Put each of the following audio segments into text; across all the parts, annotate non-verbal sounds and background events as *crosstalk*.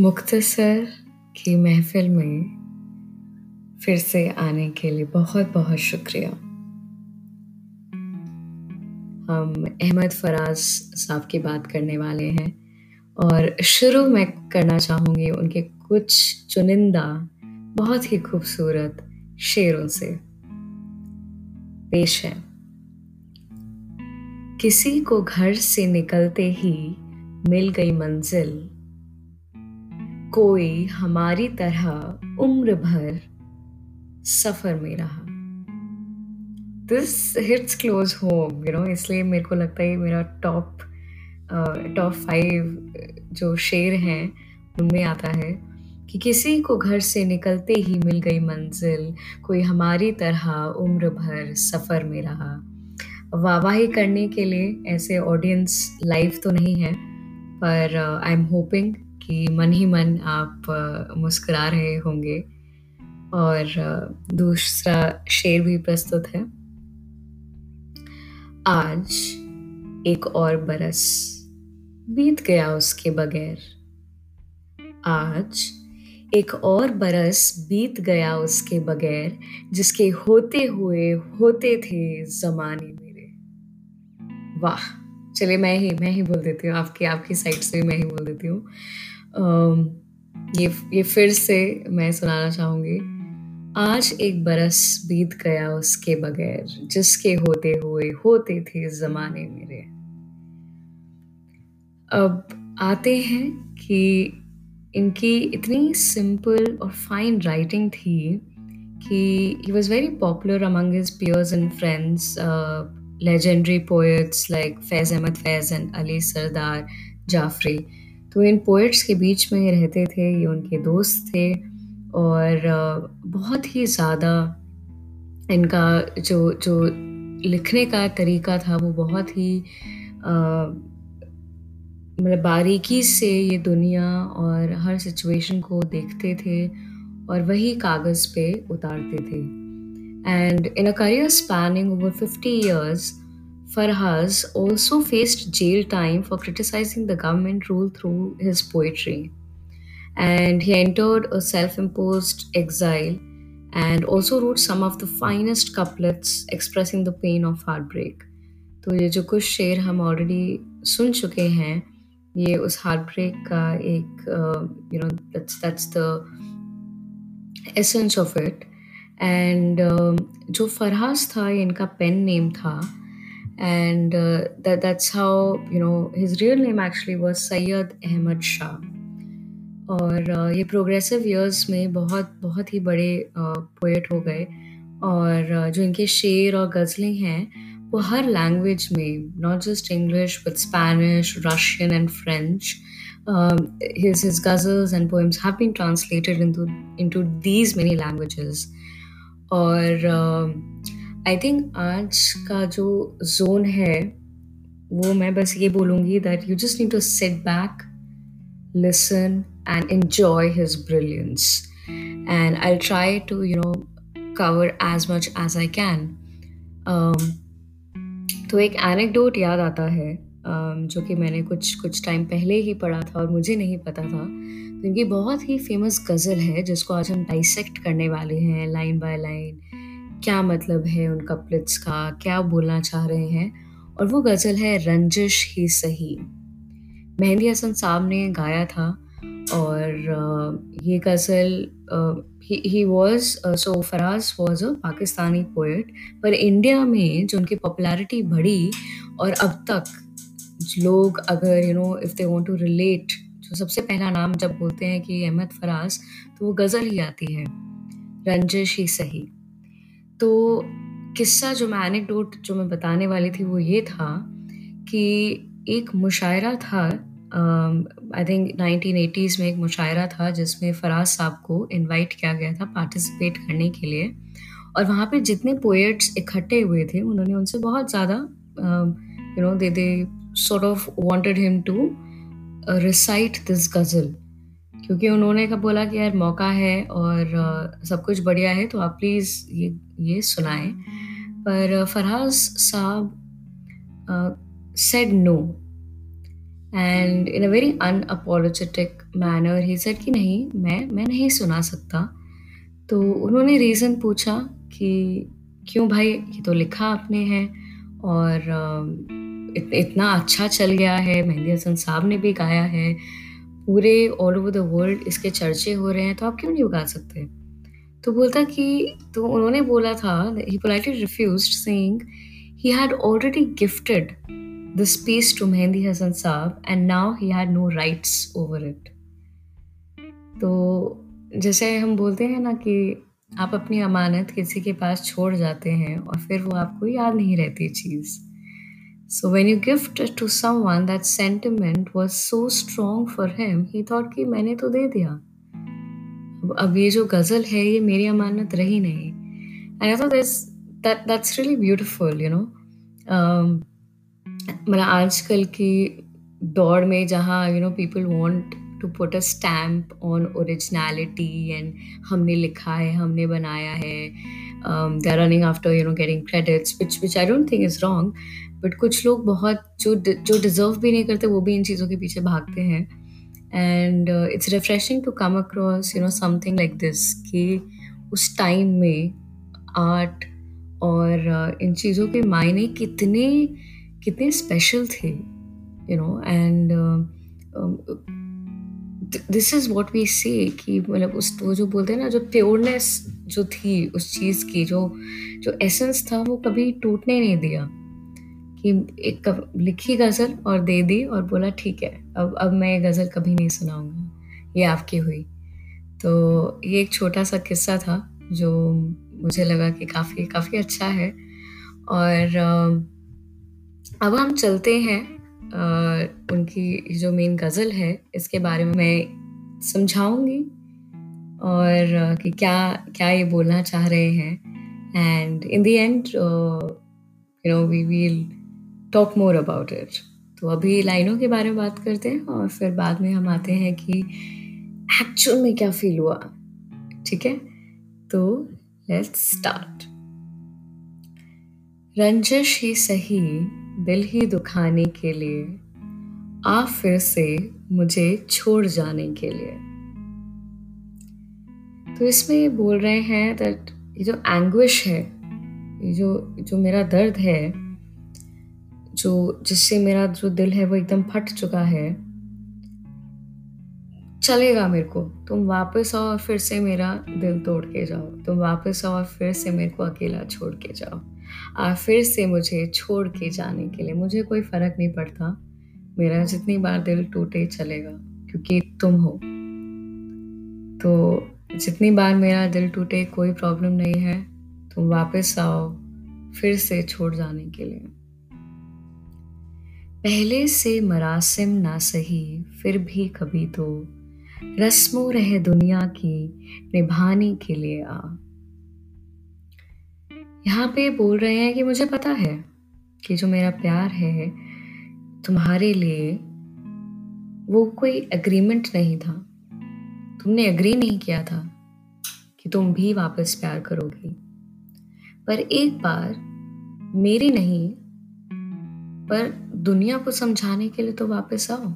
मुख्तसर की महफिल में फिर से आने के लिए बहुत बहुत शुक्रिया। हम अहमद फराज साहब की बात करने वाले हैं और शुरू मैं करना चाहूँगी उनके कुछ चुनिंदा, बहुत ही खूबसूरत शेरों से। पेश है। किसी को घर से निकलते ही मिल गई मंजिल कोई हमारी तरह उम्र भर सफ़र में रहा। This hits close home you know इसलिए मेरे को लगता है मेरा टॉप टॉप फाइव जो शेर हैं, उनमें आता है कि किसी को घर से निकलते ही मिल गई मंजिल, कोई हमारी तरह उम्र भर सफ़र में रहा। वाहवाही करने के लिए ऐसे ऑडियंस लाइव तो नहीं है, पर आई एम होपिंग कि मन ही मन आप मुस्कुरा रहे होंगे। और दूसरा शेर भी प्रस्तुत है। आज एक और बरस बीत गया उसके बगैर। आज एक और बरस बीत गया उसके बगैर, जिसके होते हुए होते थे जमाने मेरे। वाह, चलिए मैं ही मैं ही बोल देती हूँ, आपकी आपकी साइड से भी मैं ही बोल देती हूँ। ये ये फिर से मैं सुनाना चाहूँगी। आज एक बरस बीत गया उसके बगैर, जिसके होते हुए होते थे जमाने मेरे। अब आते हैं कि इनकी इतनी सिंपल और फाइन राइटिंग थी कि he was very popular among his peers and friends legendary poets like Faiz Ahmed Faiz and Ali Sardar Jafri तो इन पोइट्स के बीच में रहते थे, ये उनके दोस्त थे और बहुत ही ज़्यादा इनका जो जो लिखने का तरीका था वो बहुत ही मतलब बारीकी से ये दुनिया और हर सिचुएशन को देखते थे और वही कागज़ पे उतारते थे। And in a career spanning over fifty years Farhaz also faced jail time for criticizing the government rule through his poetry. And he entered a self imposed exile and also wrote some of the finest couplets expressing the pain of heartbreak. तो ये जो कुछ शेर हम already सुन चुके हैं ये उस हार्ट ब्रेक का एक you know that's that's the essence of it and जो फरहाज था ये इनका पेन नेम था and uh, that that's how you know his real name actually was Sayyid Ahmad Shah और uh, ये प्रोग्रेसिव ईयर्स में बहुत बहुत ही बड़े पोएट uh, हो गए और uh, जो इनके शेर और गज़लें हैं वो हर लैंग्वेज में not just English but Spanish Russian and French his his ghazals and poems have been translated into into these many languages और uh, I think आज का जो जोन है वो मैं बस ये बोलूँगी that you just need to sit back listen and enjoy his brilliance and I try to you know cover as much as I can तो एक एनेक्डोट याद आता है um, जो कि मैंने कुछ कुछ टाइम पहले ही पढ़ा था और मुझे नहीं पता था। तो बहुत ही फ़ेमस गज़ल है जिसको आज हम डाइसेक्ट करने वाले हैं लाइन बाय लाइन क्या मतलब है उन कपलेट्स का? क्या बोलना चाह रहे हैं? और वो गज़ल है, रंजिश ही सही। मेहंदी हसन साहब ने गाया था और ये ghazal he was so Faraz was a Pakistani poet पर इंडिया में जो उनकी पॉपुलैरिटी बढ़ी और अब तक लोग अगर you know if they want to relate जो सबसे पहला नाम जब बोलते हैं कि अहमद फराज तो वो गज़ल ही आती है, रंजिश ही सही। तो किस्सा जो मैं एनेक्डोट जो मैं बताने वाली थी वो ये था कि एक मुशायरा था आई थिंक नाइनटीन एटीज़ में एक मुशायरा था जिसमें फराज साहब को इनवाइट किया गया था पार्टिसिपेट करने के लिए। और वहाँ पे जितने पोएट्स इकट्ठे हुए थे, उन्होंने उनसे बहुत ज़्यादा you know they they sort of wanted him to recite this ghazal क्योंकि उन्होंने कब बोला कि यार मौका है और सब कुछ बढ़िया है तो आप प्लीज़ ये ये सुनाएँ। पर फरहाज साहब said no and in a very unapologetic manner he said कि नहीं मैं मैं नहीं सुना सकता। तो उन्होंने रीज़न पूछा कि क्यों भाई ये तो लिखा आपने है और इत, इतना अच्छा चल गया है मेहंदी हसन साहब ने भी गाया है। पूरे ऑल ओवर द वर्ल्ड इसके चर्चे हो रहे हैं तो आप क्यों नहीं उगा सकते तो बोलता कि तो उन्होंने बोला था he politely refused saying he had already gifted this piece to Mehndi Hassan Saab and now he had no rights over it. तो जैसे हम बोलते हैं ना कि आप अपनी अमानत किसी के पास छोड़ जाते हैं और फिर वो आपको याद नहीं रहती चीज़ so when you gift to someone that sentiment was so strong for him he thought कि मैंने तो दे दिया अब ये जो गज़ल है ये मेरी अमानत रही नहीं and I thought that that's really beautiful you know मतलब आजकल की दौड़ में जहाँ you know people want to put a stamp on originality and हमने लिखा है हमने बनाया है they are running after you know getting credits which which I don't think is wrong but कुछ लोग बहुत जो जो डिज़र्व भी नहीं करते वो भी इन चीज़ों के पीछे भागते हैं। And it's refreshing to come across you know something like this कि उस टाइम में आर्ट और uh, इन चीज़ों के मायने कितने कितने स्पेशल थे you know and this is what we say कि मतलब उस वो जो बोलते हैं ना जो प्योरनेस जो थी उस चीज़ की जो जो एसेंस था वो कभी टूटने नहीं दिया। कि एक लिखी गज़ल और दे दी और बोला, ठीक है, अब अब मैं ये गज़ल कभी नहीं सुनाऊँगा। ये आपकी हुई। तो ये एक छोटा सा किस्सा था जो मुझे लगा कि काफ़ी काफ़ी अच्छा है। और अब हम चलते हैं उनकी जो मेन गज़ल है, इसके बारे में मैं समझाऊँगी। और कि क्या क्या ये बोलना चाह रहे हैं। And in the end you know we will talk more about it तो अभी लाइनों के बारे में बात करते हैं और फिर बाद में हम आते हैं कि एक्चुअल में क्या फील हुआ। ठीक है? तो लेट्स स्टार्ट रंजश ही सही, दिल ही दुखाने के लिए। आ फिर से मुझे छोड़ जाने के लिए। तो इसमें बोल रहे हैं दैट ये जो एंग्विश है, ये जो जो मेरा दर्द है जो जिससे मेरा जो दिल है वो एकदम फट चुका है। चलेगा मेरे को, तुम वापस आओ और फिर से मेरा दिल तोड़ के जाओ। तुम वापस आओ और फिर से मेरे को अकेला छोड़ के जाओ। और फिर से मुझे छोड़ के जाने के लिए मुझे कोई फ़र्क नहीं पड़ता। मेरा जितनी बार दिल टूटे चलेगा, क्योंकि तुम हो। तो जितनी बार मेरा दिल टूटे कोई प्रॉब्लम नहीं है। तुम वापस आओ, फिर से छोड़ जाने के लिए। पहले से मरासिम ना सही, फिर भी कभी तो। रस्मों रहे दुनिया की निभाने के लिए आ। यहाँ पे बोल रहे हैं कि मुझे पता है कि जो मेरा प्यार है, तुम्हारे लिए वो कोई एग्रीमेंट नहीं था। तुमने एग्री नहीं किया था कि तुम भी वापस प्यार करोगी। पर एक बार मेरी नहीं, पर दुनिया को समझाने के लिए तो वापस आओ।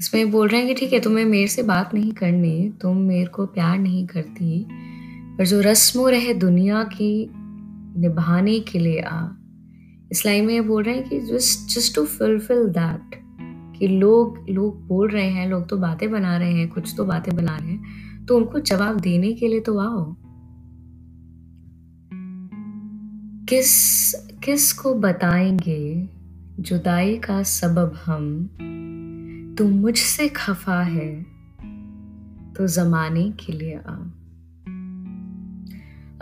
इसमें बोल रहे हैं कि ठीक है, तुम्हें मेरे से बात नहीं करनी, तुम मेरे को प्यार नहीं करती, पर जो रस्म रहे दुनिया की निभाने के लिए आ। इस लाइन में ये बोल रहे हैं कि just just to fulfil that कि लोग लोग बोल रहे हैं, लोग तो बातें बना रहे हैं, कुछ तो बातें बना रहे हैं तो उनको जवाब देने के लिए तो आओ। किस किस को बताएँगे, जुदाई का सबब हम? तुम मुझसे खफा है तो जमाने के लिए आ।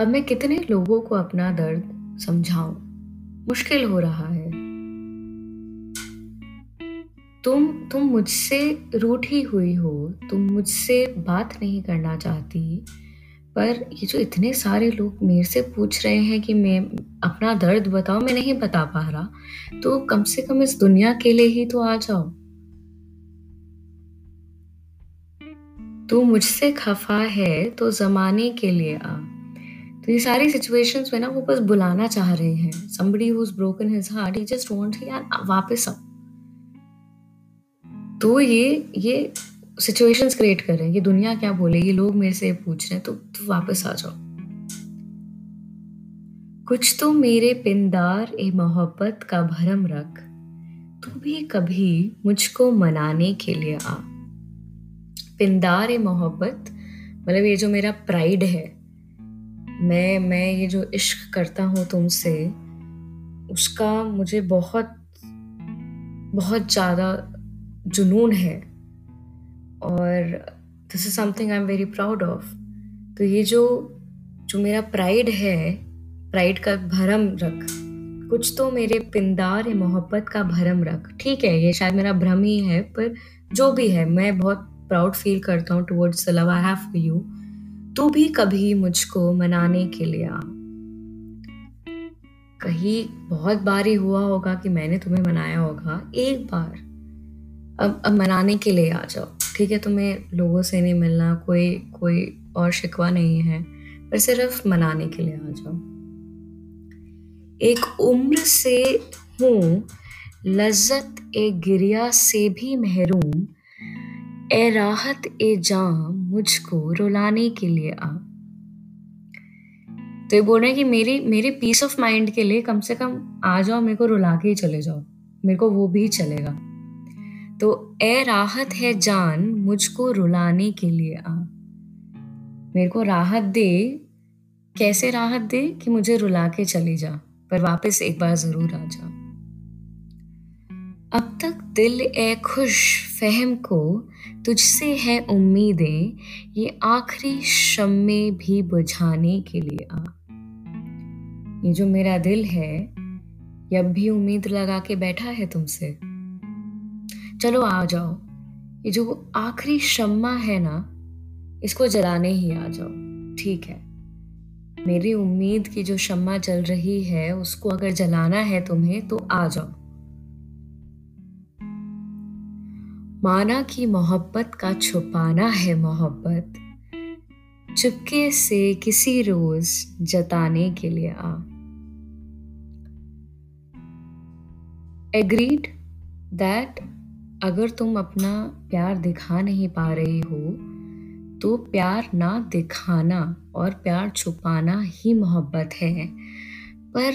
अब मैं कितने लोगों को अपना दर्द समझाऊं? मुश्किल हो रहा है। तुम तुम मुझसे रूठी हुई हो, तुम मुझसे बात नहीं करना चाहती पर ये जो इतने सारे लोग मेरे से पूछ रहे हैं कि मैं अपना दर्द बताओ मैं नहीं बता पा रहा तो कम से कम इस दुनिया के लिए ही तो आ जाओ। तू मुझसे खफा है तो जमाने के लिए आ। तो ये सारी सिचुएशंस में ना वो बस बुलाना चाह रहे हैं। Somebody who's broken his heart, he just wants, यार, वापस आओ। तो ये ये सिचुएशंस क्रिएट कर रहे हैं ये दुनिया क्या बोले ये लोग मेरे से पूछ रहे हैं तो, तो वापस आ जाओ। कुछ तो मेरे पिंदार ए मोहब्बत का भरम रख तू भी कभी मुझको मनाने के लिए आ। पिंदार ए मोहब्बत मतलब ये जो मेरा प्राइड है मैं मैं ये जो इश्क करता हूँ तुमसे उसका मुझे बहुत बहुत ज़्यादा जुनून है। और this is something I am very proud of तो ये जो जो मेरा प्राइड है प्राइड का भरम रख, कुछ तो मेरे पिंदार है मोहब्बत का भरम रख। ठीक है, ये शायद मेरा भ्रम ही है, पर जो भी है, मैं बहुत प्राउड फील करता हूँ towards the love I have for you तू भी कभी मुझको मनाने के लिए आ। कहीं बहुत बार ही हुआ होगा कि मैंने तुम्हें मनाया होगा, एक बार। अब अब मनाने के लिए आ जाओ। ठीक है, तुम्हें लोगों से नहीं मिलना, कोई कोई और शिकवा नहीं है, पर सिर्फ़ मनाने के लिए आ जाओ। एक उम्र से हूँ, लज्जत ए गिरिया से भी महरूम, ए राहत ए जाम मुझको रुलाने के लिए आ। तो ये बोल रहे हैं कि मेरी, मेरे पीस ऑफ़ माइंड के लिए कम से कम आ जाओ, मेरे को रुला के ही चले जाओ, मेरे को वो भी चलेगा। तो ए राहत है जान मुझको रुलाने के लिए आ। मेरे को राहत दे, कैसे राहत दे कि मुझे रुला के चली जा, पर वापस एक बार ज़रूर आ जा। अब तक दिल ए खुश फहम को तुझसे है उम्मीदें, ये आखिरी शम्मे भी बुझाने के लिए आ। ये जो मेरा दिल है अब भी उम्मीद लगा के बैठा है तुमसे? चलो आ जाओ। ये जो आखिरी शम्मा है ना, इसको जलाने ही आ जाओ। ठीक है। मेरी उम्मीद की जो शम्मा जल रही है, उसको अगर जलाना है तुम्हें तो आ जाओ। माना की मोहब्बत का छुपाना है मोहब्बत। चुपके से किसी रोज जताने के लिए आ। एग्रीड दैट अगर तुम अपना प्यार दिखा नहीं पा रहे हो तो प्यार ना दिखाना और प्यार छुपाना ही मोहब्बत है। पर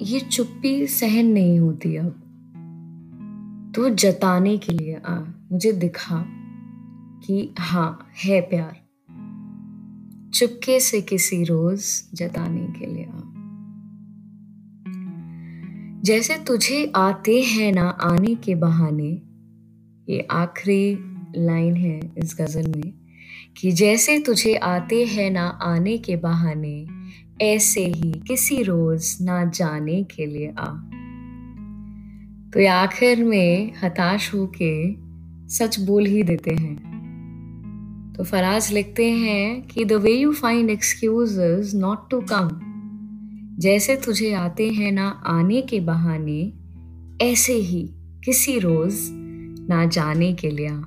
ये चुप्पी सहन नहीं होती अब। तो जताने के लिए, आ, मुझे दिखा कि हाँ है प्यार। चुपके से किसी रोज जताने के लिए, आ। जैसे तुझे आते हैं ना आने के बहाने, ये आखिरी लाइन है इस गज़ल में, कि जैसे तुझे आते हैं ना आने के बहाने, ऐसे ही किसी रोज ना जाने के लिए आ। तो ये आखिर में हताश होके सच बोल ही देते हैं। तो फराज लिखते हैं कि the way you find excuse not to come जैसे तुझे आते हैं ना आने के बहाने, ऐसे ही किसी रोज ना जाने के लिए आ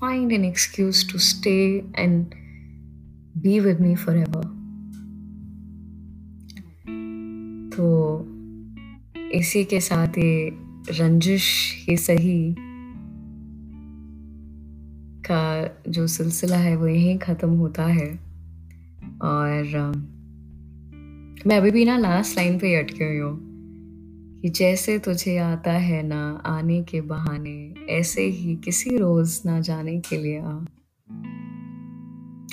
find an excuse to stay and be be with me forever. तो इसी के साथ ये रंजिश ही सही का जो सिलसिला है वो यहीं ख़त्म होता है और मैं अभी भी ना लास्ट लाइन पे अटकी हुई हूँ कि जैसे तुझे आता है ना आने के बहाने, ऐसे ही किसी रोज ना जाने के लिए आ।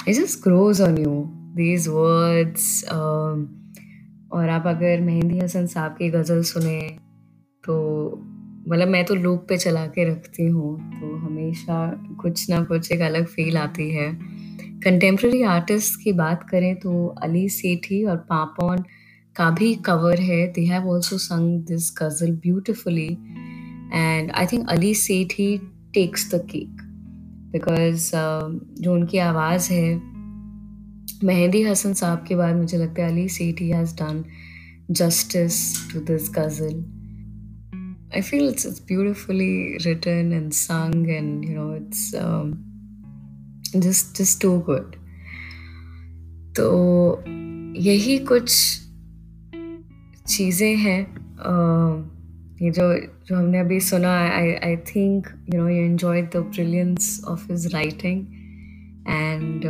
It just grows on you these words और आप अगर मेहंदी हसन साहब की गज़ल सुने तो मतलब मैं तो लूप पे चला के रखती हूँ तो हमेशा कुछ ना कुछ एक अलग फील आती है। कंटेम्प्रेरी आर्टिस्ट की बात करें तो अली सेठी और पापौन का भी कवर है. They have also sung this ghazal beautifully and I think Ali Sethi takes the cake because जो उनकी आवाज़ है मेहंदी हसन साहब के बाद मुझे लगता है Ali Sethi has done to this ghazal. I feel it's it's beautifully written and sung, and you know it's um, just just too good. तो यही कुछ चीज़ें हैं ये जो जो हमने अभी सुना I I think you know you enjoy the brilliance of his writing and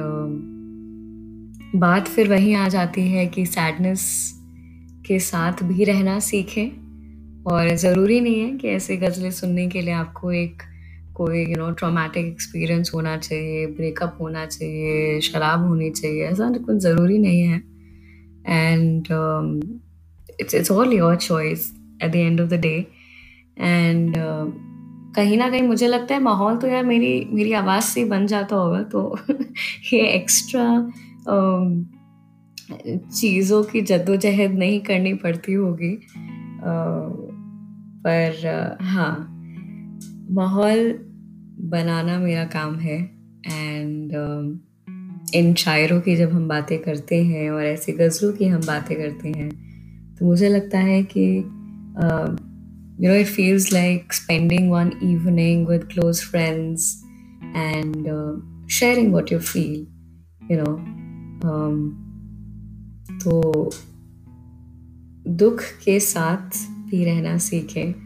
बात फिर वहीं आ जाती है कि सैडनेस के साथ भी रहना सीखें और ज़रूरी नहीं है कि ऐसे गज़लें सुनने के लिए आपको एक कोई यू नो ट्रॉमेटिक एक्सपीरियंस होना चाहिए ब्रेकअप होना चाहिए शराब होनी चाहिए ऐसा कुछ ज़रूरी नहीं है। And it's it's all your choice at the end of the day and कहीं ना कहीं मुझे लगता है माहौल तो यार मेरी मेरी आवाज़ से बन जाता होगा तो *laughs* ये एक्स्ट्रा um, चीज़ों की जद्दोजहद नहीं करनी पड़ती होगी। Uh, पर uh, हाँ। माहौल बनाना मेरा काम है एंड um, इन शायरों की जब हम बातें करते हैं और ऐसे गज़लों की हम बातें करते हैं तो मुझे लगता है कि you know it feels like spending one evening with close friends and sharing what you feel you know तो दुख के साथ भी रहना सीखें।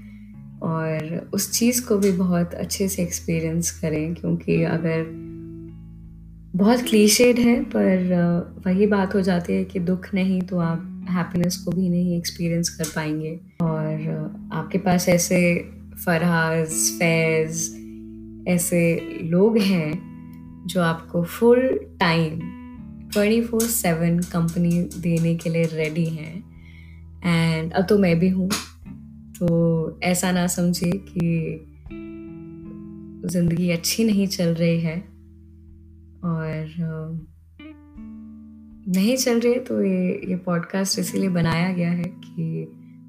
और उस चीज़ को भी बहुत अच्छे से एक्सपीरियंस करें, क्योंकि अगर बहुत क्लीशेड है, पर वही बात हो जाती है कि दुख नहीं तो आप हैप्पीनेस को भी नहीं एक्सपीरियंस कर पाएँगे। और आपके पास ऐसे फरहाज फैज़ ऐसे लोग हैं, जो आपको full time twenty four seven company देने के लिए रेडी हैं। एंड अब तो मैं भी हूँ। तो ऐसा ना समझे कि ज़िंदगी अच्छी नहीं चल रही है और नहीं चल रही है तो ये ये पॉडकास्ट इसीलिए बनाया गया है कि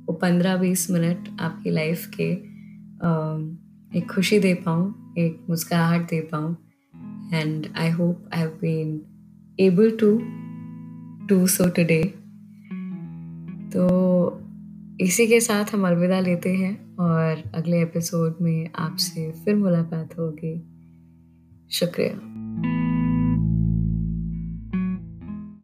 वो पंद्रह बीस मिनट आपकी लाइफ के एक खुशी दे पाऊँ, एक मुस्कुराहट दे पाऊँ। And I hope I have been able to do so today तो इसी के साथ हम अलविदा लेते हैं और अगले एपिसोड में आपसे फिर मुलाकात होगी। शुक्रिया।